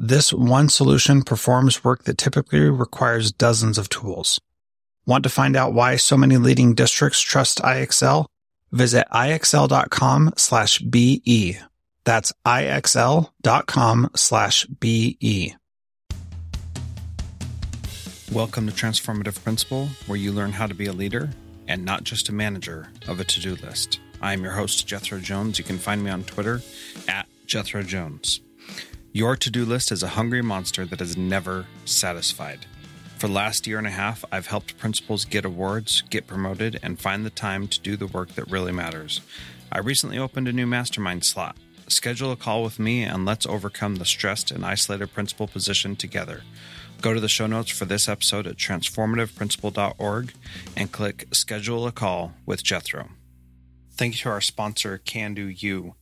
This one solution performs work that typically requires dozens of tools. Want to find out why so many leading districts trust IXL? Visit ixl.com slash BE. That's ixl.com slash BE. Welcome to Transformative Principal, where you learn how to be a leader and not just a manager of a to-do list. I am your host, Jethro Jones. You can find me on Twitter at Jethro Jones. Your to do list is a hungry monster that is never satisfied. For the last year and a half, I've helped principals get awards, get promoted, and find the time to do the work that really matters. I recently opened a new mastermind slot. Schedule a call with me and let's overcome the stressed and isolated principal position together. Go to the show notes for this episode at transformativeprincipal.org and click Schedule a Call with Jethro. Thank you to our sponsor, CanDoU.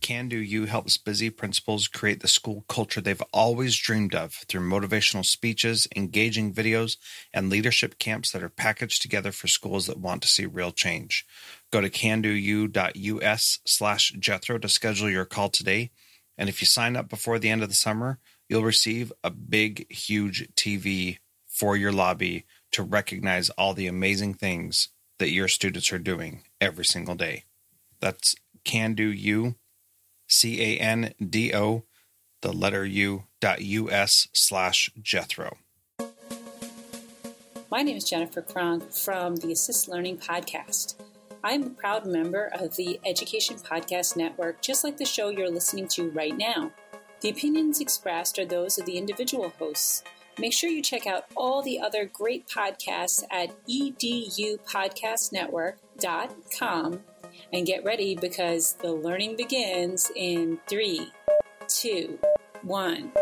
CanDoU helps busy principals create the school culture they've always dreamed of through motivational speeches, engaging videos, and leadership camps that are packaged together for schools that want to see real change. Go to candou.us slash Jethro to schedule your call today. And if you sign up before the end of the summer, you'll receive a big, huge TV for your lobby to recognize all the amazing things that your students are doing every single day. That's CanDoU C A N D O, the letter U dot US slash Jethro. My name is Jennifer Kronk from the Assist Learning Podcast. I'm a proud member of the Education Podcast Network, just like the show you're listening to right now. The opinions expressed are those of the individual hosts. Make sure you check out all the other great podcasts at edupodcastnetwork.com and get ready because the learning begins in three, two, one.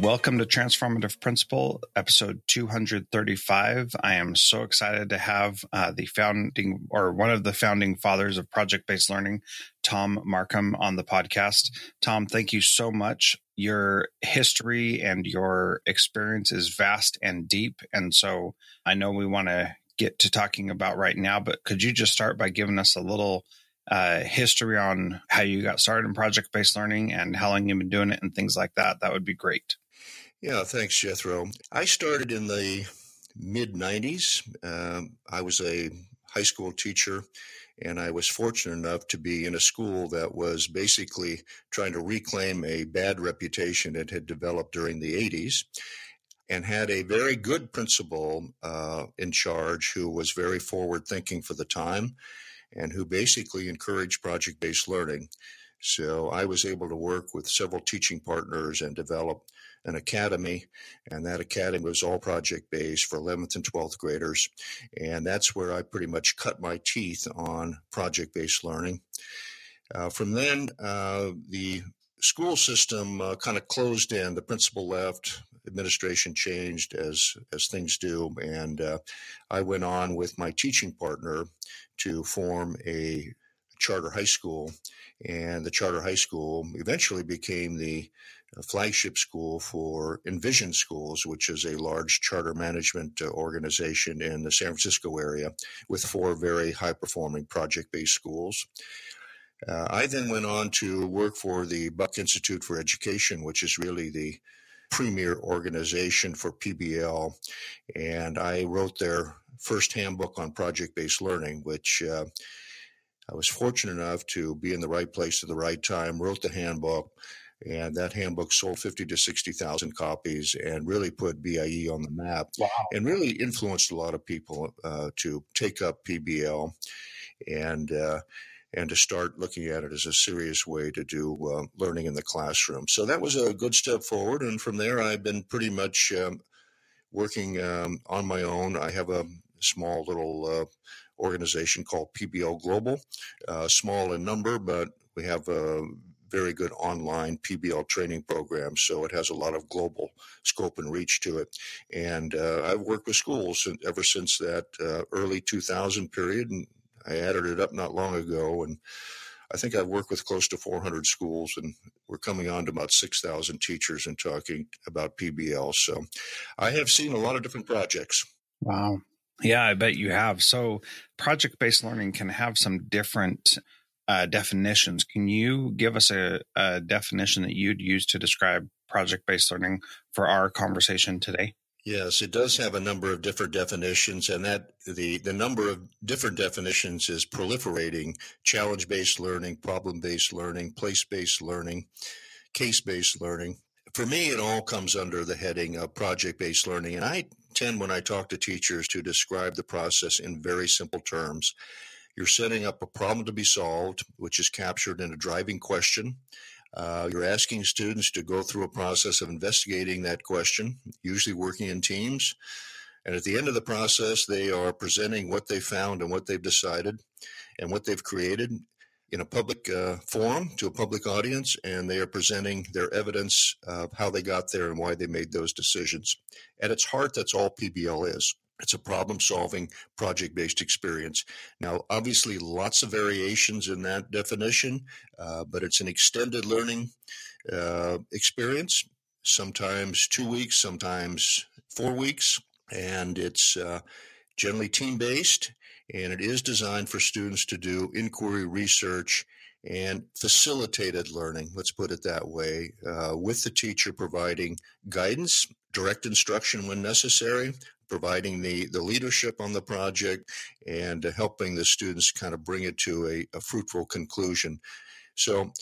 Welcome to Transformative Principal, episode 235. I am so excited to have uh, the founding or one of the founding fathers of project based learning, Thom Markham, on the podcast. Tom, thank you so much. Your history and your experience is vast and deep. And so I know we want to get to talking about right now, but could you just start by giving us a little uh, history on how you got started in project based learning and how long you've been doing it and things like that? That would be great. Yeah, thanks, Jethro. I started in the mid 90s. Um, I was a high school teacher, and I was fortunate enough to be in a school that was basically trying to reclaim a bad reputation it had developed during the 80s and had a very good principal uh, in charge who was very forward thinking for the time and who basically encouraged project based learning. So I was able to work with several teaching partners and develop an academy, and that academy was all project based for 11th and 12th graders. And that's where I pretty much cut my teeth on project based learning. Uh, from then, uh, the school system uh, kind of closed in. The principal left, administration changed as as things do, and uh, I went on with my teaching partner to form a charter high school, and the charter high school eventually became the flagship school for Envision Schools, which is a large charter management uh, organization in the San Francisco area with four very high performing project based schools. Uh, I then went on to work for the Buck Institute for Education, which is really the premier organization for PBL. And I wrote their first handbook on project based learning, which uh, I was fortunate enough to be in the right place at the right time, wrote the handbook. And that handbook sold 50 to 60,000 copies and really put BIE on the map wow. and really influenced a lot of people uh, to take up PBL. And uh, and to start looking at it as a serious way to do uh, learning in the classroom. So that was a good step forward. And from there, I've been pretty much um, working um, on my own. I have a small little uh, organization called PBL Global, uh, small in number, but we have a very good online PBL training program. So it has a lot of global scope and reach to it. And uh, I've worked with schools ever since that uh, early 2000 period. And I added it up not long ago. And I think I've worked with close to 400 schools, and we're coming on to about 6,000 teachers and talking about PBL. So I have seen a lot of different projects. Wow. Yeah, I bet you have. So project based learning can have some different uh, definitions. Can you give us a, a definition that you'd use to describe project based learning for our conversation today? Yes, it does have a number of different definitions, and that the, the number of different definitions is proliferating challenge based learning, problem based learning, place based learning, case based learning. For me, it all comes under the heading of project based learning. And I tend, when I talk to teachers, to describe the process in very simple terms. You're setting up a problem to be solved, which is captured in a driving question. Uh, you're asking students to go through a process of investigating that question, usually working in teams. And at the end of the process, they are presenting what they found and what they've decided and what they've created in a public uh, forum to a public audience, and they are presenting their evidence of how they got there and why they made those decisions. At its heart, that's all PBL is. It's a problem solving project based experience. Now, obviously, lots of variations in that definition, uh, but it's an extended learning uh, experience, sometimes two weeks, sometimes four weeks, and it's uh, generally team based. And it is designed for students to do inquiry research and facilitated learning, let's put it that way, uh, with the teacher providing guidance, direct instruction when necessary, providing the, the leadership on the project and helping the students kind of bring it to a, a fruitful conclusion. So,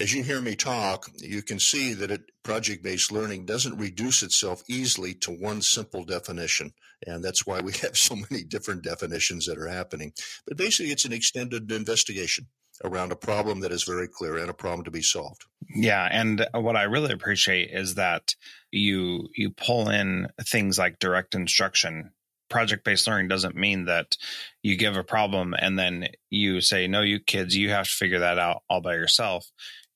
as you hear me talk, you can see that it, project-based learning doesn't reduce itself easily to one simple definition, and that's why we have so many different definitions that are happening. But basically, it's an extended investigation around a problem that is very clear and a problem to be solved. Yeah, and what I really appreciate is that you you pull in things like direct instruction. Project based learning doesn't mean that you give a problem and then you say, "No, you kids, you have to figure that out all by yourself."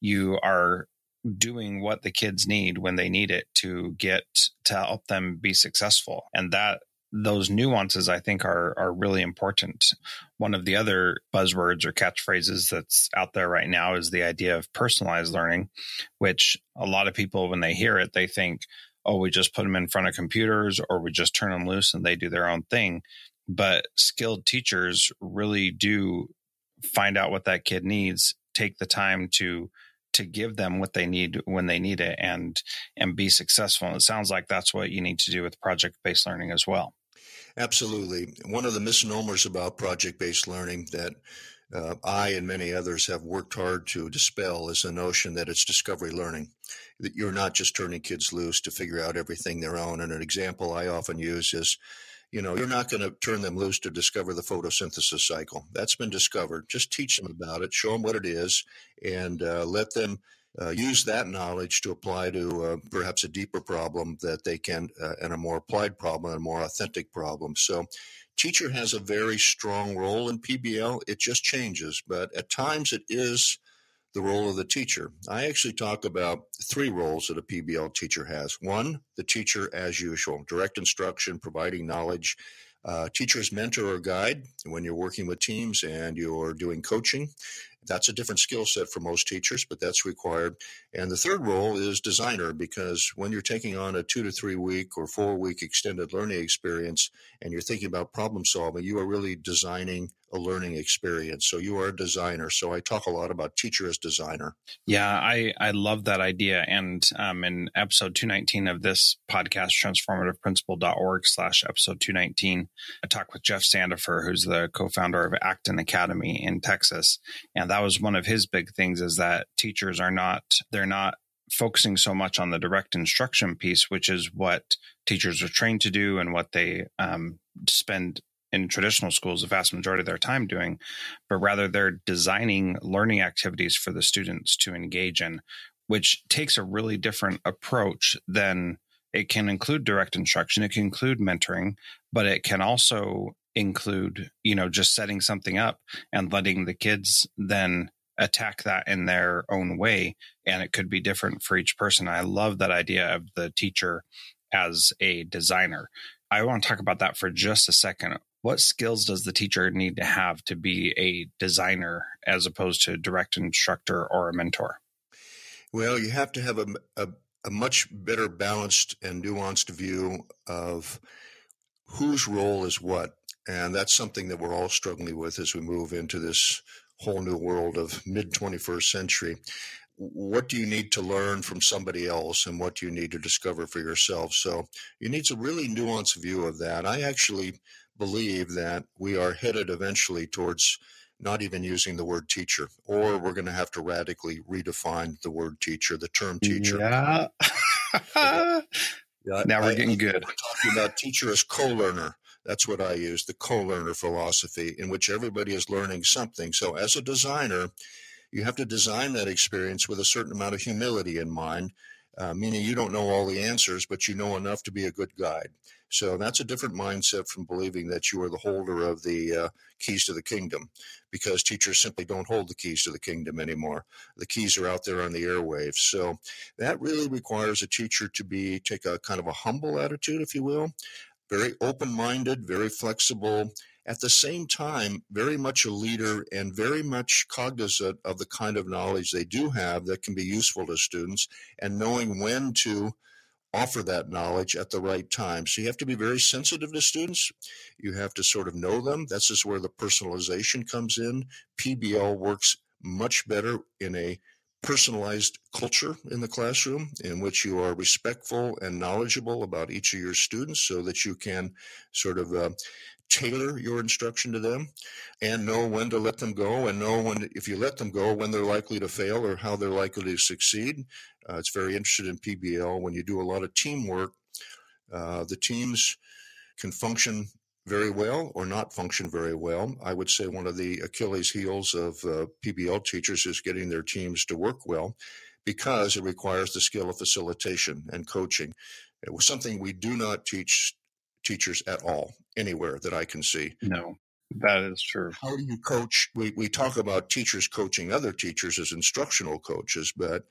You are doing what the kids need when they need it to get to help them be successful, and that those nuances I think are are really important. One of the other buzzwords or catchphrases that's out there right now is the idea of personalized learning, which a lot of people when they hear it they think, "Oh, we just put them in front of computers or we just turn them loose and they do their own thing." But skilled teachers really do find out what that kid needs, take the time to to give them what they need when they need it and and be successful and it sounds like that's what you need to do with project based learning as well Absolutely. One of the misnomers about project based learning that uh, I and many others have worked hard to dispel is the notion that it's discovery learning, that you're not just turning kids loose to figure out everything their own. And an example I often use is, you know, you're not going to turn them loose to discover the photosynthesis cycle. That's been discovered. Just teach them about it, show them what it is, and uh, let them uh, use that knowledge to apply to uh, perhaps a deeper problem that they can, uh, and a more applied problem, and a more authentic problem. So, teacher has a very strong role in PBL. It just changes, but at times it is the role of the teacher. I actually talk about three roles that a PBL teacher has. One, the teacher as usual, direct instruction, providing knowledge. Uh, teacher's mentor or guide when you're working with teams and you're doing coaching. That's a different skill set for most teachers, but that's required. And the third role is designer because when you're taking on a two to three week or four week extended learning experience and you're thinking about problem solving, you are really designing a learning experience. So you are a designer. So I talk a lot about teacher as designer. Yeah, I, I love that idea. And um, in episode 219 of this podcast, transformativeprincipal.org slash episode 219, I talked with Jeff Sandefer, who's the co-founder of Acton Academy in Texas. And that was one of his big things is that teachers are not, they're not focusing so much on the direct instruction piece, which is what teachers are trained to do and what they um, spend in traditional schools the vast majority of their time doing, but rather they're designing learning activities for the students to engage in, which takes a really different approach than it can include direct instruction, it can include mentoring, but it can also include, you know, just setting something up and letting the kids then attack that in their own way and it could be different for each person. I love that idea of the teacher as a designer. I want to talk about that for just a second. What skills does the teacher need to have to be a designer as opposed to direct instructor or a mentor? Well you have to have a, a, a much better balanced and nuanced view of whose role is what and that's something that we're all struggling with as we move into this whole new world of mid 21st century. What do you need to learn from somebody else and what do you need to discover for yourself? So you need a really nuanced view of that. I actually believe that we are headed eventually towards not even using the word teacher, or we're going to have to radically redefine the word teacher, the term teacher. Yeah. yeah now we're getting good. We're talking about teacher as co-learner. That's what I use, the co-learner philosophy, in which everybody is learning something. So as a designer, you have to design that experience with a certain amount of humility in mind, uh, meaning you don't know all the answers, but you know enough to be a good guide. So that's a different mindset from believing that you are the holder of the uh, keys to the kingdom, because teachers simply don't hold the keys to the kingdom anymore. The keys are out there on the airwaves. So that really requires a teacher to be take a kind of a humble attitude, if you will, very open minded, very flexible, at the same time, very much a leader and very much cognizant of the kind of knowledge they do have that can be useful to students and knowing when to offer that knowledge at the right time. So you have to be very sensitive to students. You have to sort of know them. This is where the personalization comes in. PBL works much better in a personalized culture in the classroom in which you are respectful and knowledgeable about each of your students so that you can sort of uh, tailor your instruction to them and know when to let them go and know when if you let them go when they're likely to fail or how they're likely to succeed. Uh, it's very interested in pbl when you do a lot of teamwork uh, the teams can function very well or not function very well. I would say one of the Achilles heels of uh, PBL teachers is getting their teams to work well because it requires the skill of facilitation and coaching. It was something we do not teach teachers at all anywhere that I can see. No, that is true. How do you coach? We, we talk about teachers coaching other teachers as instructional coaches, but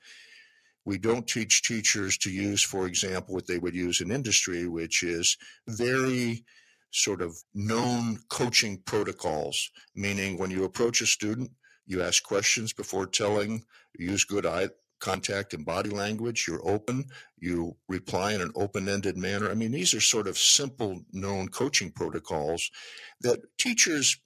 we don't teach teachers to use, for example, what they would use in industry, which is very sort of known coaching protocols, meaning when you approach a student, you ask questions before telling, use good eye contact and body language, you're open, you reply in an open ended manner. I mean, these are sort of simple known coaching protocols that teachers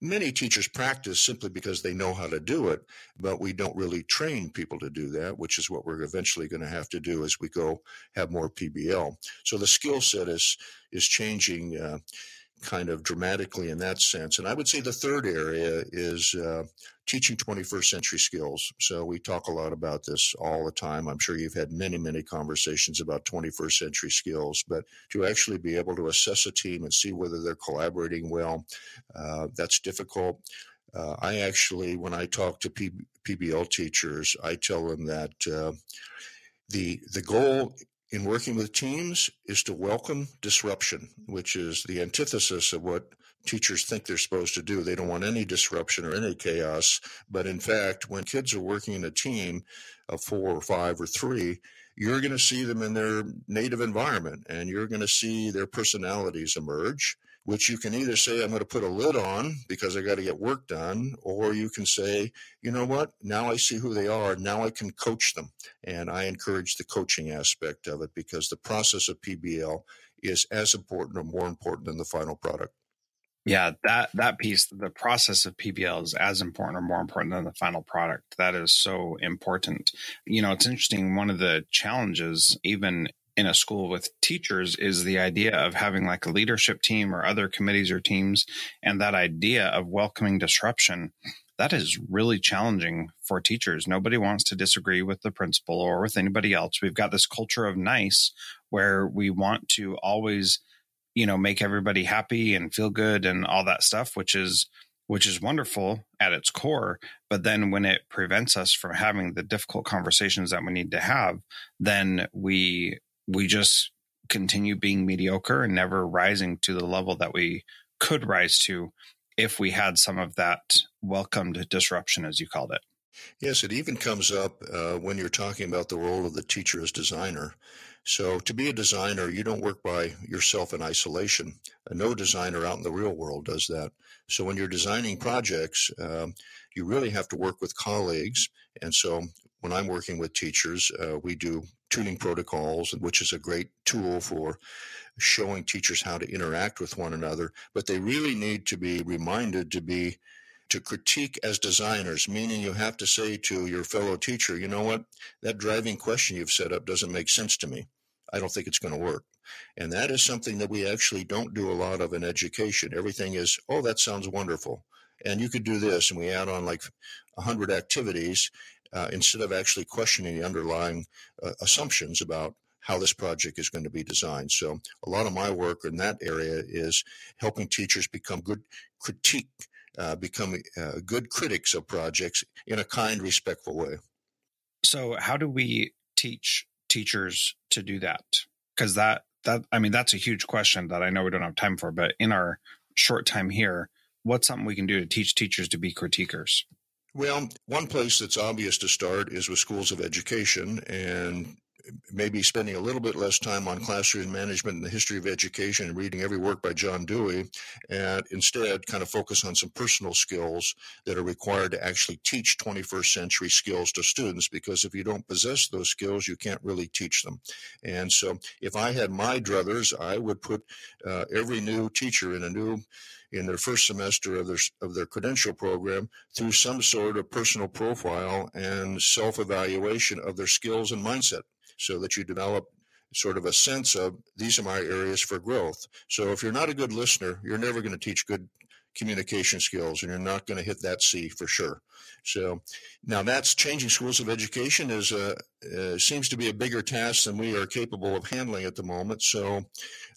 many teachers practice simply because they know how to do it, but we don't really train people to do that, which is what we're eventually going to have to do as we go have more PBL. So the skill set is is changing uh, kind of dramatically in that sense. And I would say the third area is uh, teaching 21st century skills. So we talk a lot about this all the time. I'm sure you've had many, many conversations about 21st century skills, but to actually be able to assess a team and see whether they're collaborating well, uh, that's difficult. Uh, I actually, when I talk to P- PBL teachers, I tell them that uh, the the goal in working with teams is to welcome disruption, which is the antithesis of what teachers think they're supposed to do. They don't want any disruption or any chaos. But in fact, when kids are working in a team of four or five or three, you're going to see them in their native environment and you're going to see their personalities emerge which you can either say, I'm going to put a lid on because I got to get work done, or you can say, you know what, now I see who they are. Now I can coach them. And I encourage the coaching aspect of it because the process of PBL is as important or more important than the final product. Yeah, that that piece, the process of PBL is as important or more important than the final product. That is so important. You know, it's interesting. One of the challenges, even in a school with teachers is the idea of having like a leadership team or other committees or teams and that idea of welcoming disruption that is really challenging for teachers nobody wants to disagree with the principal or with anybody else we've got this culture of nice where we want to always you know make everybody happy and feel good and all that stuff which is which is wonderful at its core. But then when it prevents us from having the difficult conversations that we need to have, then we we just continue being mediocre and never rising to the level that we could rise to if we had some of that welcomed disruption, as you called it. Yes, it even comes up uh, when you're talking about the role of the teacher as designer. So, to be a designer, you don't work by yourself in isolation. Uh, no designer out in the real world does that. So, when you're designing projects, um, you really have to work with colleagues. And so, when I'm working with teachers, uh, we do tuning protocols, which is a great tool for showing teachers how to interact with one another. But they really need to be reminded to be to critique as designers, meaning you have to say to your fellow teacher, you know what, that driving question you've set up doesn't make sense to me. I don't think it's going to work. And that is something that we actually don't do a lot of in education. Everything is, oh, that sounds wonderful. And you could do this. And we add on like 100 activities uh, instead of actually questioning the underlying uh, assumptions about how this project is going to be designed. So a lot of my work in that area is helping teachers become good critique uh, become uh, good critics of projects in a kind, respectful way. So, how do we teach teachers to do that? Because that that I mean, that's a huge question that I know we don't have time for. But in our short time here, what's something we can do to teach teachers to be critiquers? Well, one place that's obvious to start is with schools of education, and maybe spending a little bit less time on classroom management and the history of education and reading every work by John Dewey, and instead kind of focus on some personal skills that are required to actually teach 21st century skills to students. Because if you don't possess those skills, you can't really teach them. And so, if I had my druthers, I would put uh, every new teacher in a new in their first semester of their of their credential program through some sort of personal profile and self evaluation of their skills and mindset so that you develop sort of a sense of these are my areas for growth. So if you're not a good listener, you're never going to teach good communication skills and you're not going to hit that C for sure. So now that's changing schools of education is a, uh, seems to be a bigger task than we are capable of handling at the moment. So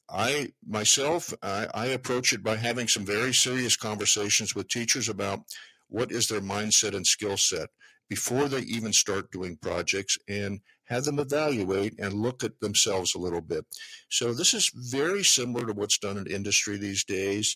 I myself, I, I approach it by having some very serious conversations with teachers about what is their mindset and skill set before they even start doing projects and have them evaluate and look at themselves a little bit. So this is very similar to what's done in industry these days.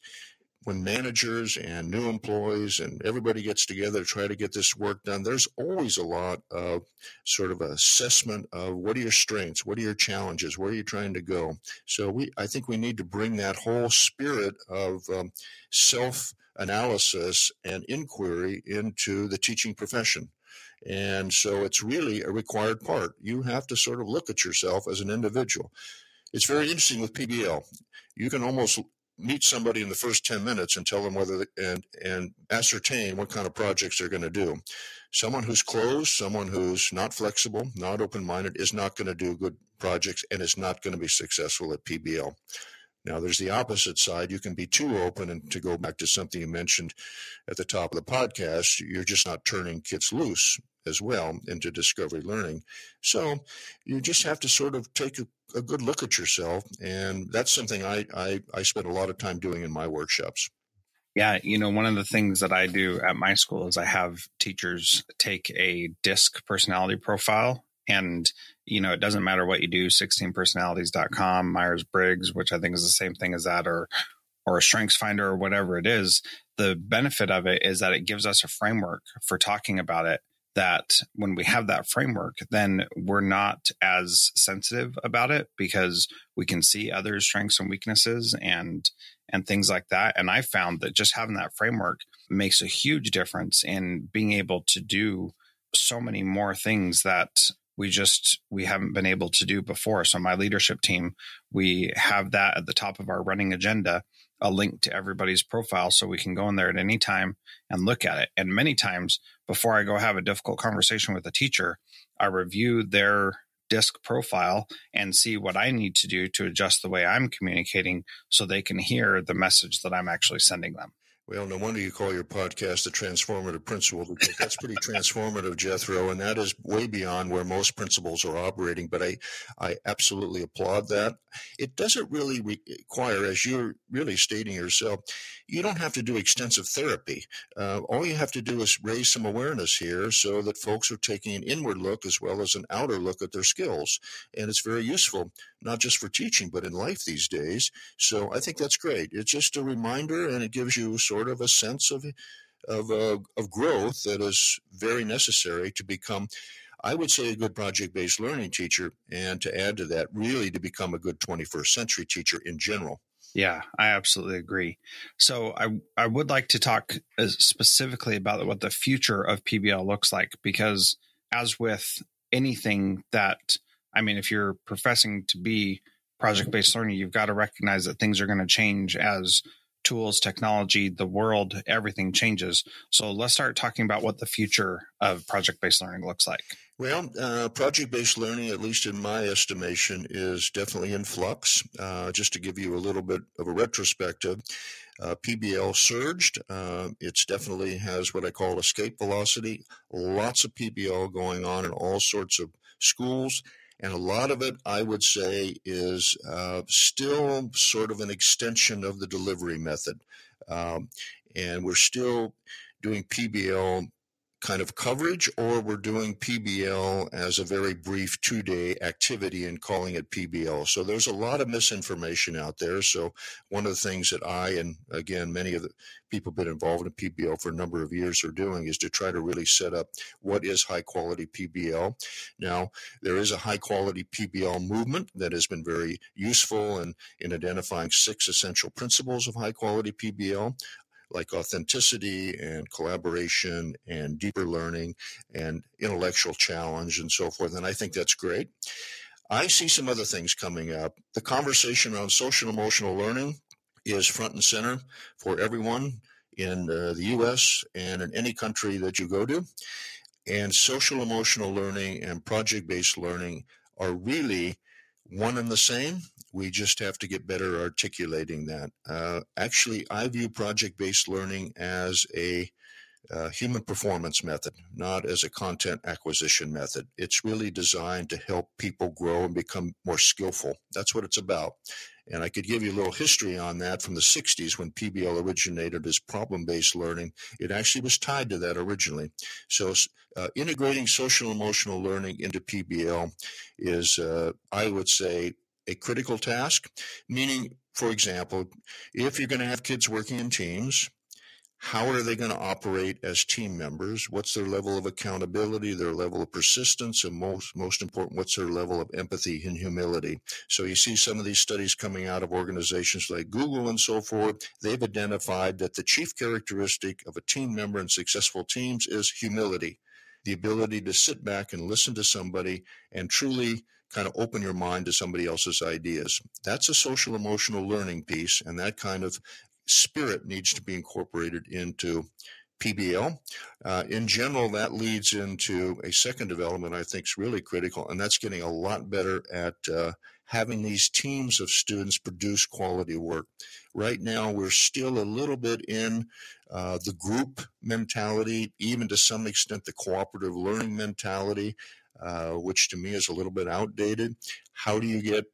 When managers and new employees and everybody gets together to try to get this work done, there's always a lot of sort of assessment of what are your strengths, what are your challenges, where are you trying to go. So we, I think we need to bring that whole spirit of um, self analysis and inquiry into the teaching profession. And so it's really a required part. You have to sort of look at yourself as an individual. It's very interesting with PBL. You can almost meet somebody in the first 10 minutes and tell them whether they, and and ascertain what kind of projects they're going to do someone who's closed someone who's not flexible not open-minded is not going to do good projects and is not going to be successful at pbl now, there's the opposite side. You can be too open, and to go back to something you mentioned at the top of the podcast, you're just not turning kids loose as well into discovery learning. So you just have to sort of take a, a good look at yourself, and that's something I, I I spend a lot of time doing in my workshops. Yeah, you know, one of the things that I do at my school is I have teachers take a DISC personality profile and you know, it doesn't matter what you do, 16personalities.com, Myers Briggs, which I think is the same thing as that, or or a strengths finder or whatever it is. The benefit of it is that it gives us a framework for talking about it. That when we have that framework, then we're not as sensitive about it because we can see others' strengths and weaknesses and and things like that. And I found that just having that framework makes a huge difference in being able to do so many more things that we just we haven't been able to do before so my leadership team we have that at the top of our running agenda a link to everybody's profile so we can go in there at any time and look at it. And many times before i go have a difficult conversation with a teacher i review their disc profile and see what i need to do to adjust the way i'm communicating so they can hear the message that i'm actually sending them well, no wonder you call your podcast the transformative principal because that's pretty transformative, Jethro, and that is way beyond where most principals are operating. But I, I absolutely applaud that. It doesn't really require, as you're really stating yourself, you don't have to do extensive therapy. Uh, all you have to do is raise some awareness here so that folks are taking an inward look as well as an outer look at their skills. And it's very useful, not just for teaching, but in life these days. So I think that's great. It's just a reminder and it gives you sort of a sense of of, uh, of growth that is very necessary to become I would say a good project based learning teacher, and to add to that, really to become a good 21st century teacher in general. Yeah, I absolutely agree. So I I would like to talk uh, specifically about what the future of PBL looks like because as with anything that I mean if you're professing to be project based learning you've got to recognize that things are going to change as tools, technology, the world, everything changes. So let's start talking about what the future of project based learning looks like. Well, uh, project based learning, at least in my estimation, is definitely in flux. Uh, just to give you a little bit of a retrospective, uh, PBL surged. Uh, it definitely has what I call escape velocity. Lots of PBL going on in all sorts of schools. And a lot of it, I would say, is uh, still sort of an extension of the delivery method. Um, and we're still doing PBL kind of coverage, or we're doing PBL as a very brief two day activity and calling it PBL. So there's a lot of misinformation out there. So one of the things that I and again many of the people have been involved in PBL for a number of years are doing is to try to really set up what is high quality PBL. Now there is a high quality PBL movement that has been very useful in, in identifying six essential principles of high quality PBL like authenticity and collaboration and deeper learning and intellectual challenge and so forth. And I think that's great. I see some other things coming up. The conversation around social emotional learning is front and center for everyone in uh, the US and in any country that you go to. And social emotional learning and project based learning are really one and the same. We just have to get better articulating that. Uh, actually, I view project based learning as a uh, human performance method, not as a content acquisition method. It's really designed to help people grow and become more skillful. That's what it's about. And I could give you a little history on that from the 60s when PBL originated as problem based learning. It actually was tied to that originally. So, uh, integrating social emotional learning into PBL is, uh, I would say, a critical task. Meaning, for example, if you're going to have kids working in teams, how are they going to operate as team members? What's their level of accountability, their level of persistence, and most, most important, what's their level of empathy and humility? So you see some of these studies coming out of organizations like Google and so forth. They've identified that the chief characteristic of a team member in successful teams is humility, the ability to sit back and listen to somebody and truly kind of open your mind to somebody else's ideas. That's a social emotional learning piece, and that kind of spirit needs to be incorporated into PBL. Uh, in general, that leads into a second development I think is really critical, and that's getting a lot better at uh, having these teams of students produce quality work. Right now, we're still a little bit in uh, the group mentality, even to some extent the cooperative learning mentality, uh, which to me is a little bit outdated. How do you get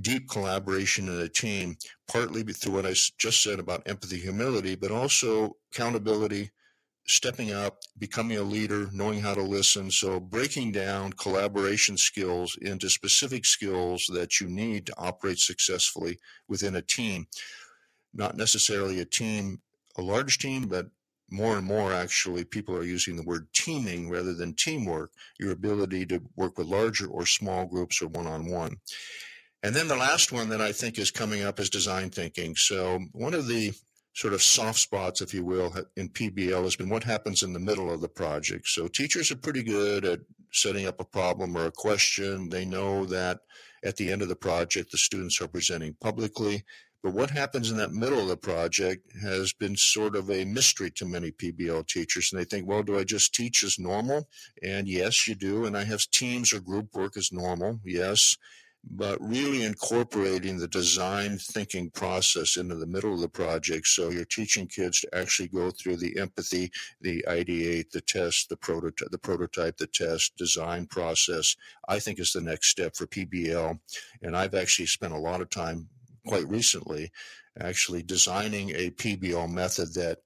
deep collaboration in a team, partly through what I just said about empathy, humility, but also accountability, stepping up, becoming a leader, knowing how to listen. So breaking down collaboration skills into specific skills that you need to operate successfully within a team. Not necessarily a team, a large team, but more and more actually people are using the word teaming rather than teamwork, your ability to work with larger or small groups or one on one. And then the last one that I think is coming up is design thinking. So one of the sort of soft spots, if you will, in PBL has been what happens in the middle of the project. So teachers are pretty good at setting up a problem or a question. They know that at the end of the project, the students are presenting publicly. But what happens in that middle of the project has been sort of a mystery to many PBL teachers. And they think, well, do I just teach as normal? And yes, you do. And I have teams or group work as normal. Yes but really incorporating the design thinking process into the middle of the project. So you're teaching kids to actually go through the empathy, the ideate, the test, the prototype, the prototype, the test, design process. I think is the next step for PBL, and I've actually spent a lot of time quite recently actually designing a PBL method that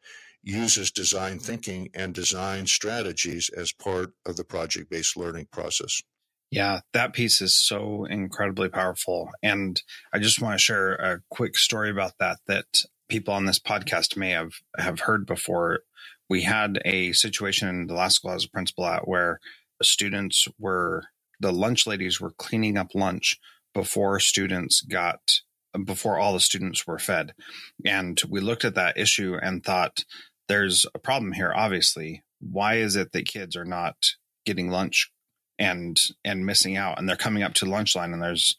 uses design thinking and design strategies as part of the project based learning process. Yeah, that piece is so incredibly powerful. And I just want to share a quick story about that that people on this podcast may have, have heard before. we had a situation in the last school I was a principal at where the students were the lunch ladies were cleaning up lunch before students got before all the students were fed. And we looked at that issue and thought there's a problem here obviously. Why is it that kids are not getting lunch and and missing out and they're coming up to lunch line and there's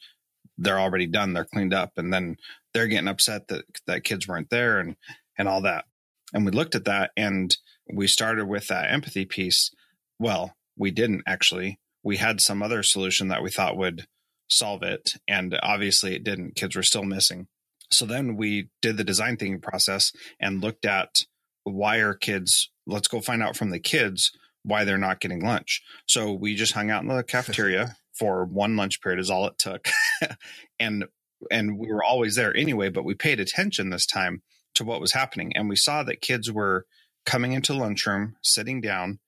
they're already done, they're cleaned up and then they're getting upset that that kids weren't there and and all that. And we looked at that and we started with that empathy piece. Well, we didn't actually. We had some other solution that we thought would solve it. And obviously it didn't. Kids were still missing. So then we did the design thinking process and looked at why are kids, let's go find out from the kids why they're not getting lunch. So we just hung out in the cafeteria for one lunch period is all it took. and and we were always there anyway, but we paid attention this time to what was happening. And we saw that kids were coming into lunchroom, sitting down,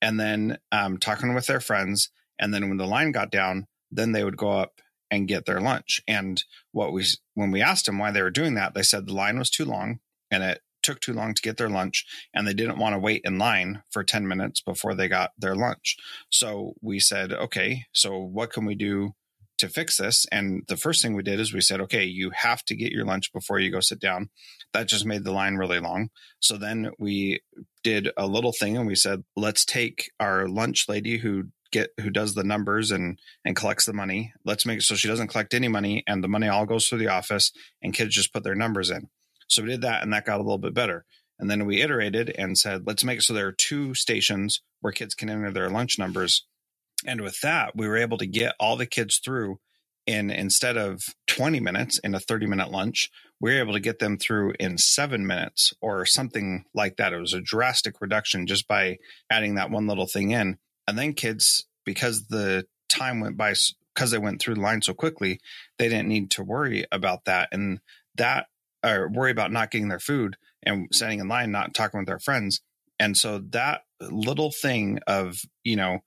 and then um, talking with their friends. And then when the line got down, then they would go up and get their lunch. And what we when we asked them why they were doing that, they said the line was too long and it took too long to get their lunch and they didn't want to wait in line for 10 minutes before they got their lunch. So we said, okay, so what can we do to fix this? And the first thing we did is we said, okay, you have to get your lunch before you go sit down. That just made the line really long. So then we did a little thing and we said, let's take our lunch lady who get who does the numbers and and collects the money. Let's make it so she doesn't collect any money and the money all goes through the office and kids just put their numbers in. So we did that and that got a little bit better. And then we iterated and said, let's make it so there are two stations where kids can enter their lunch numbers. And with that, we were able to get all the kids through in instead of 20 minutes in a 30 minute lunch, we were able to get them through in seven minutes or something like that. It was a drastic reduction just by adding that one little thing in. And then kids, because the time went by, because they went through the line so quickly, they didn't need to worry about that. And that, or worry about not getting their food and standing in line, not talking with their friends. And so that little thing of, you know,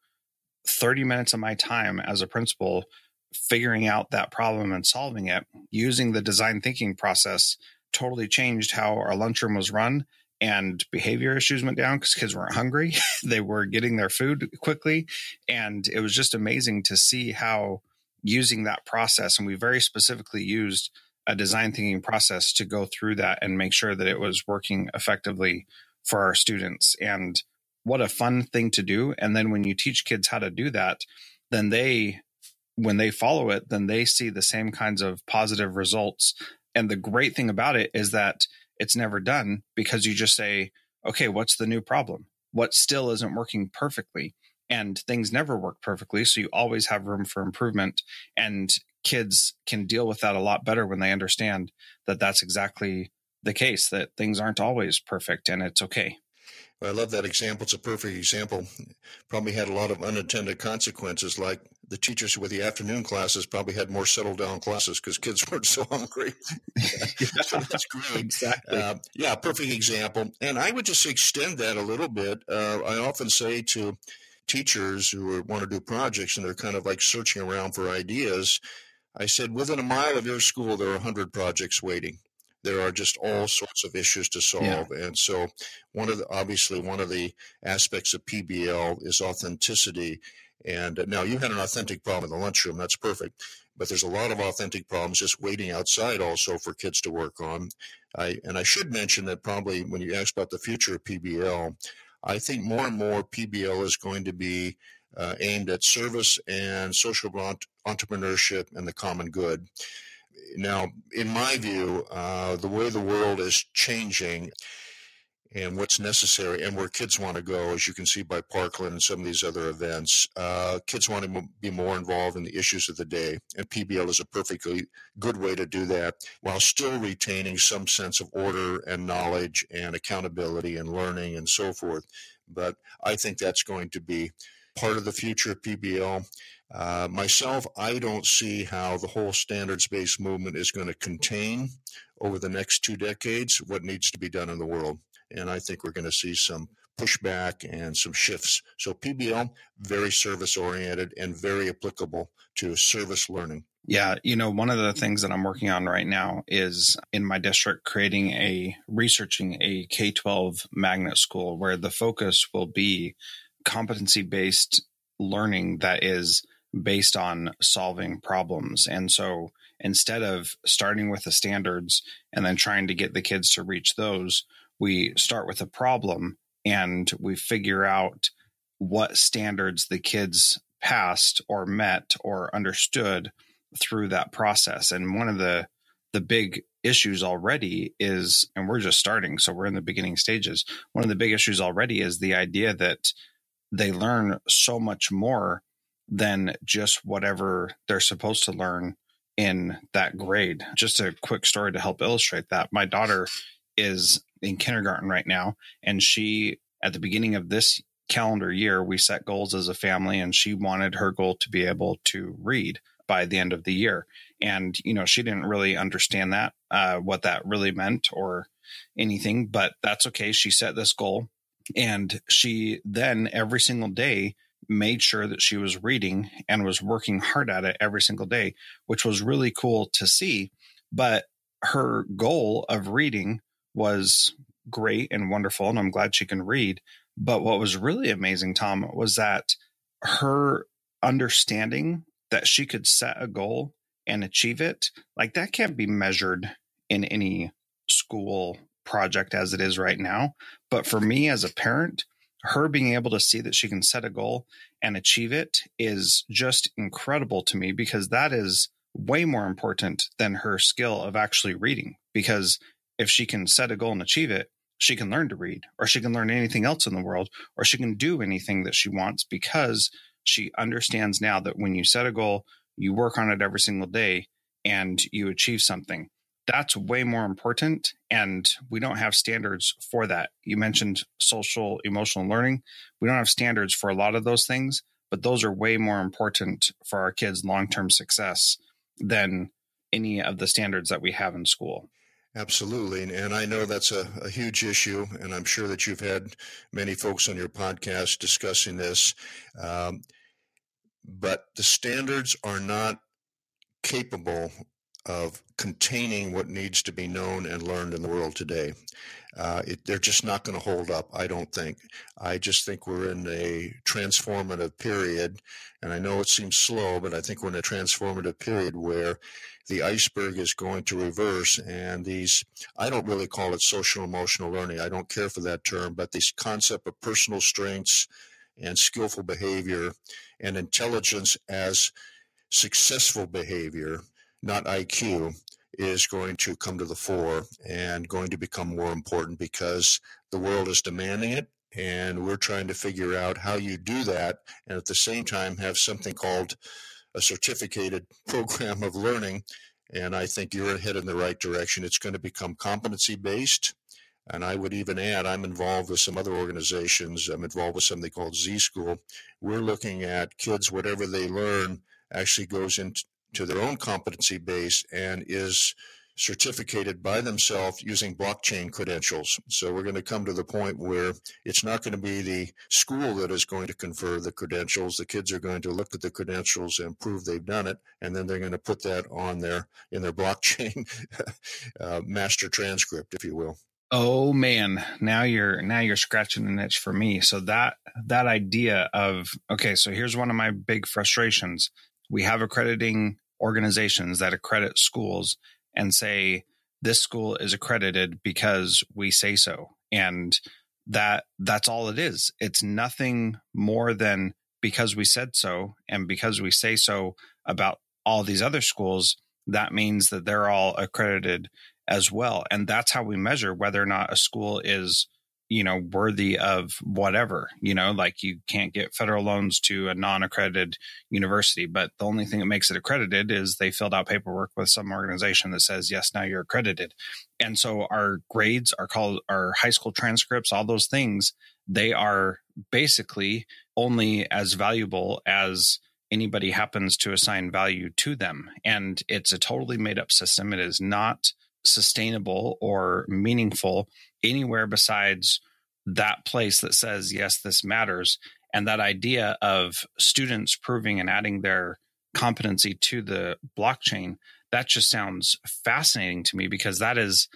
30 minutes of my time as a principal figuring out that problem and solving it using the design thinking process totally changed how our lunchroom was run and behavior issues went down because kids weren't hungry. they were getting their food quickly. And it was just amazing to see how using that process, and we very specifically used a design thinking process to go through that and make sure that it was working effectively for our students. And what a fun thing to do. And then when you teach kids how to do that, then they, when they follow it, then they see the same kinds of positive results. And the great thing about it is that it's never done because you just say, okay, what's the new problem? What still isn't working perfectly? And things never work perfectly. So you always have room for improvement. And kids can deal with that a lot better when they understand that that's exactly the case, that things aren't always perfect and it's okay. I love that example. It's a perfect example. Probably had a lot of unintended consequences, like the teachers with the afternoon classes probably had more settled down classes because kids weren't so hungry. so that's great. Exactly. Uh, yeah, perfect example. And I would just extend that a little bit. Uh, I often say to teachers who want to do projects and they're kind of like searching around for ideas, I said, within a mile of your school, there are 100 projects waiting there are just all sorts of issues to solve. Yeah. And so, one of the obviously one of the aspects of PBL is authenticity. And now you had an authentic problem in the lunchroom. That's perfect. But there's a lot of authentic problems just waiting outside also for kids to work on. I, and I should mention that probably when you ask about the future of PBL, I think more and more PBL is going to be uh, aimed at service and social entrepreneurship and the common good. Now, in my view, uh, the way the world is changing and what's necessary and where kids want to go, as you can see by Parkland and some of these other events, uh, kids want to be more involved in the issues of the day. And PBL is a perfectly good way to do that while still retaining some sense of order and knowledge and accountability and learning and so forth. But I think that's going to be part of the future of PBL. Uh, myself, I don't see how the whole standards based movement is going to contain over the next two decades what needs to be done in the world. And I think we're going to see some pushback and some shifts. So PBL, very service oriented and very applicable to service learning. Yeah, you know, one of the things that I'm working on right now is in my district creating a researching a K 12 magnet school where the focus will be competency based learning that is based on solving problems. And so instead of starting with the standards and then trying to get the kids to reach those, we start with a problem and we figure out what standards the kids passed or met or understood through that process. And one of the the big issues already is and we're just starting so we're in the beginning stages one of the big issues already is the idea that they learn so much more than just whatever they're supposed to learn in that grade. Just a quick story to help illustrate that. My daughter is in kindergarten right now, and she, at the beginning of this calendar year, we set goals as a family, and she wanted her goal to be able to read by the end of the year. And, you know, she didn't really understand that, uh, what that really meant or anything, but that's okay. She set this goal. And she then every single day made sure that she was reading and was working hard at it every single day, which was really cool to see. But her goal of reading was great and wonderful, and I'm glad she can read. But what was really amazing, Thom, was that her understanding that she could set a goal and achieve it, like that can't be measured in any school project as it is right now. But for me as a parent, her being able to see that she can set a goal and achieve it is just incredible to me because that is way more important than her skill of actually reading. Because if she can set a goal and achieve it, she can learn to read, or she can learn anything else in the world, or she can do anything that she wants because she understands now that when you set a goal, you work on it every single day and you achieve something that's way more important and we don't have standards for that you mentioned social emotional learning we don't have standards for a lot of those things but those are way more important for our kids long-term success than any of the standards that we have in school Absolutely. And I know that's a, a, huge issue. And I'm sure that you've had many folks on your podcast discussing this. Um, but the standards are not capable of containing what needs to be known and learned in the world today. Uh, it, they're just not going to hold up, I don't think. I just think we're in a transformative period, and I know it seems slow, but I think we're in a transformative period where the iceberg is going to reverse, and these, I don't really call it social emotional learning. I don't care for that term, but this concept of personal strengths and skillful behavior and intelligence as successful behavior not IQ, is going to come to the fore and going to become more important because the world is demanding it. And we're trying to figure out how you do that and at the same time have something called a certificated program of learning. And I think you're headed in the right direction. It's going to become competency based. And I would even add, I'm involved with some other organizations. I'm involved with something called Z School. We're looking at kids, whatever they learn actually goes into to their own competency base and is certificated by themselves using blockchain credentials. So we're going to come to the point where it's not going to be the school that is going to confer the credentials. The kids are going to look at the credentials and prove they've done it, and then they're going to put that on their in their blockchain uh, master transcript, if you will. Oh man, now you're now you're scratching an itch for me. So that that idea of okay, so here's one of my big frustrations we have accrediting organizations that accredit schools and say this school is accredited because we say so. And that that's all it is. It's nothing more than because we said so and because we say so about all these other schools that means that they're all accredited as well. And that's how we measure whether or not a school is you know worthy of whatever you know like you can't get federal loans to a non-accredited university but the only thing that makes it accredited is they filled out paperwork with some organization that says yes now you're accredited. And so our grades are called our high school transcripts all those things they are basically only as valuable as anybody happens to assign value to them. And it's a totally made up system. It is not sustainable or meaningful anywhere besides that place that says, yes, this matters. And that idea of students proving and adding their competency to the blockchain, that just sounds fascinating to me because that is,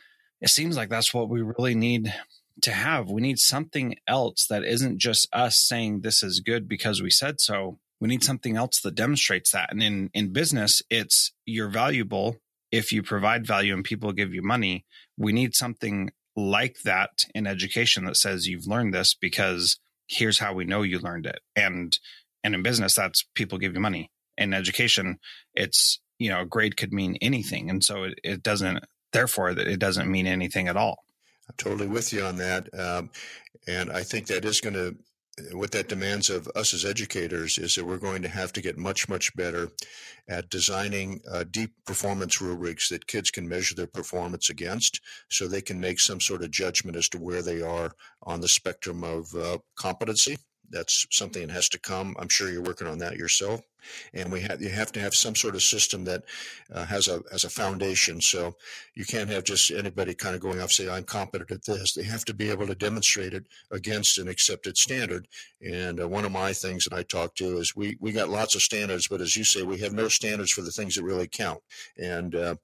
it seems like that's what we really need to have. We need something else that isn't just us saying this is good because we said so. We need something else that demonstrates that. And in, in business, it's you're valuable if you provide value and people give you money. We need something like that in education that says you've learned this because here's how we know you learned it. And and in business, that's people give you money. In education, it's you know a grade could mean anything, and so it, it doesn't. Therefore, it doesn't mean anything at all. I'm totally with you on that, um, and I think that is going to what that demands of us as educators is that we're going to have to get much, much better at designing uh, deep performance rubrics that kids can measure their performance against so they can make some sort of judgment as to where they are on the spectrum of uh, competency that's something that has to come. I'm sure you're working on that yourself, and we have you have to have some sort of system that uh, has a has a foundation. So you can't have just anybody kind of going off say I'm competent at this. They have to be able to demonstrate it against an accepted standard. And uh, one of my things that I talk to is we we got lots of standards, but as you say, we have no standards for the things that really count. And uh,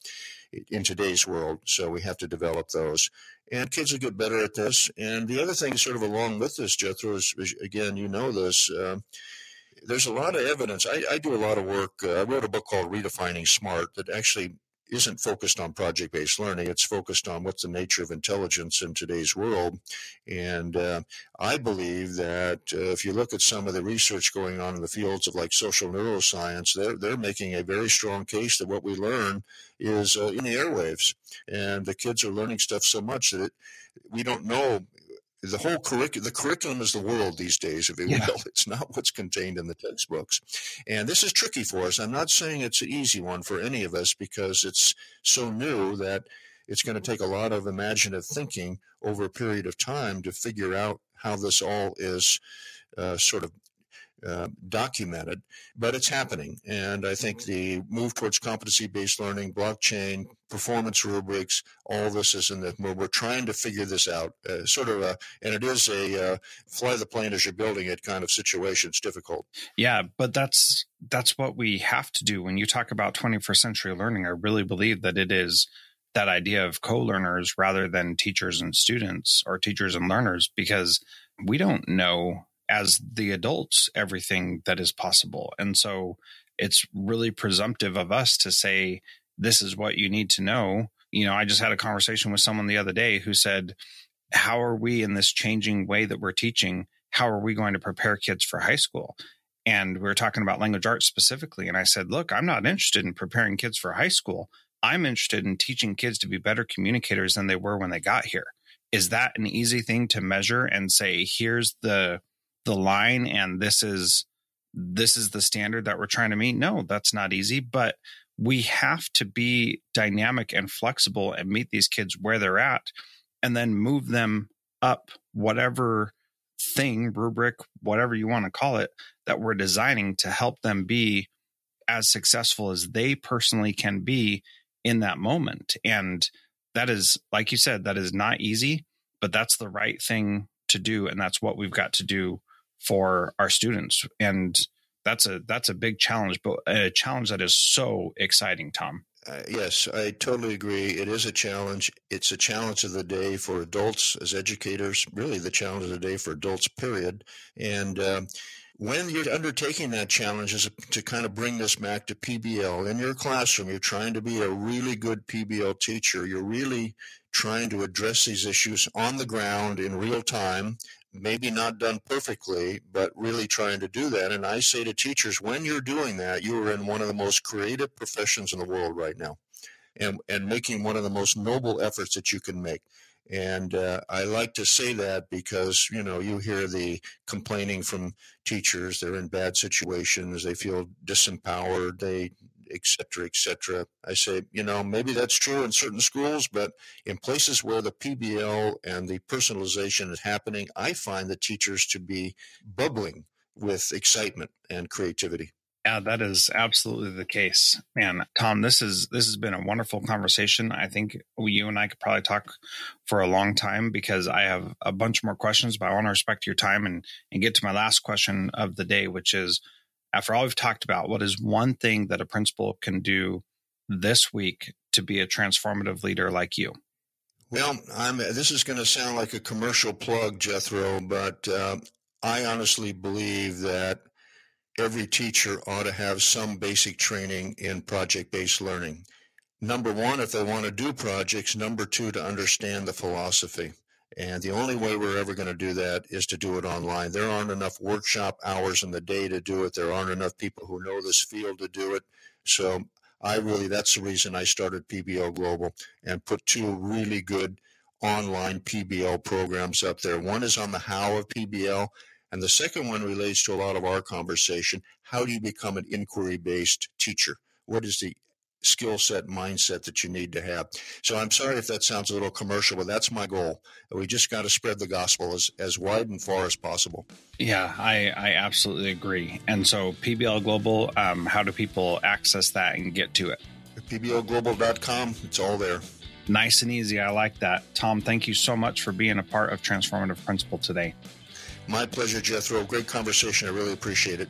in today's world. So we have to develop those. And kids will get better at this. And the other thing, sort of along with this, Jethro, is, is again, you know this. Uh, there's a lot of evidence. I, I, do a lot of work. Uh, I wrote a book called Redefining Smart that actually isn't focused on project based learning. It's focused on what's the nature of intelligence in today's world. And uh, I believe that uh, if you look at some of the research going on in the fields of like social neuroscience, they're, they're making a very strong case that what we learn is uh, in the airwaves. And the kids are learning stuff so much that it, we don't know the whole curriculum the curriculum is the world these days if you yeah. will. It's not what's contained in the textbooks. And this is tricky for us. I'm not saying it's an easy one for any of us because it's so new that it's going to take a lot of imaginative thinking over a period of time to figure out how this all is uh, sort of uh, documented, but it's happening. And I think the move towards competency based learning, blockchain, performance rubrics, all this is in the where we're trying to figure this out. Uh, sort of a, and it is a uh, fly the plane as you're building it kind of situation. It's difficult. Yeah, but that's that's what we have to do when you talk about 21st century learning. I really believe that it is that idea of co-learners rather than teachers and students or teachers and learners because we don't know as the adults everything that is possible. And so it's really presumptive of us to say, this is what you need to know. You know, I just had a conversation with someone the other day who said, how are we in this changing way that we're teaching? How are we going to prepare kids for high school? And we were talking about language arts specifically. And I said, look, I'm not interested in preparing kids for high school. I'm interested in teaching kids to be better communicators than they were when they got here. Is that an easy thing to measure and say, here's the the line and this is this is the standard that we're trying to meet? No that's not easy but we have to be dynamic and flexible and meet these kids where they're at and then move them up whatever thing rubric whatever you want to call it that we're designing to help them be as successful as they personally can be in that moment. And that is like you said that is not easy but that's the right thing to do and that's what we've got to do for our students. And that's a that's a big challenge but a challenge that is so exciting Thom. Uh, yes i totally agree. It is a challenge. It's a challenge of the day for adults as educators really the challenge of the day for adults period. And uh, when you're undertaking that challenge is to kind of bring this back to PBL in your classroom, you're trying to be a really good PBL teacher. You're really trying to address these issues on the ground in real time maybe not done perfectly, but really trying to do that. And I say to teachers, when you're doing that, you are in one of the most creative professions in the world right now and, and making one of the most noble efforts that you can make. And uh, I like to say that because, you know, you hear the complaining from teachers. They're in bad situations. They feel disempowered. They et cetera, et cetera. I say, you know, maybe that's true in certain schools, but in places where the PBL and the personalization is happening, I find the teachers to be bubbling with excitement and creativity. Yeah, that is absolutely the case, man. Thom, this is this has been a wonderful conversation. I think you and I could probably talk for a long time because I have a bunch more questions, but I want to respect your time and and get to my last question of the day, which is after all we've talked about, what is one thing that a principal can do this week to be a transformative leader like you? Well, I'm, this is going to sound like a commercial plug, Jethro, but uh, I honestly believe that every teacher ought to have some basic training in project based learning. Number one, if they want to do projects. Number two, to understand the philosophy. And the only way we're ever going to do that is to do it online. There aren't enough workshop hours in the day to do it. There aren't enough people who know this field to do it. So I really, that's the reason I started PBL Global and put two really good online PBL programs up there. One is on the how of PBL, and the second one relates to a lot of our conversation. How do you become an inquiry based teacher? What is the skill set mindset that you need to have. So I'm sorry if that sounds a little commercial, but that's my goal. We just got to spread the gospel as, as wide and far as possible. Yeah, I, I absolutely agree. And so PBL Global, um, how do people access that and get to it? PBLglobal.com, it's all there. Nice and easy. I like that. Thom, thank you so much for being a part of Transformative Principal today. My pleasure, Jethro. Great conversation. I really appreciate it.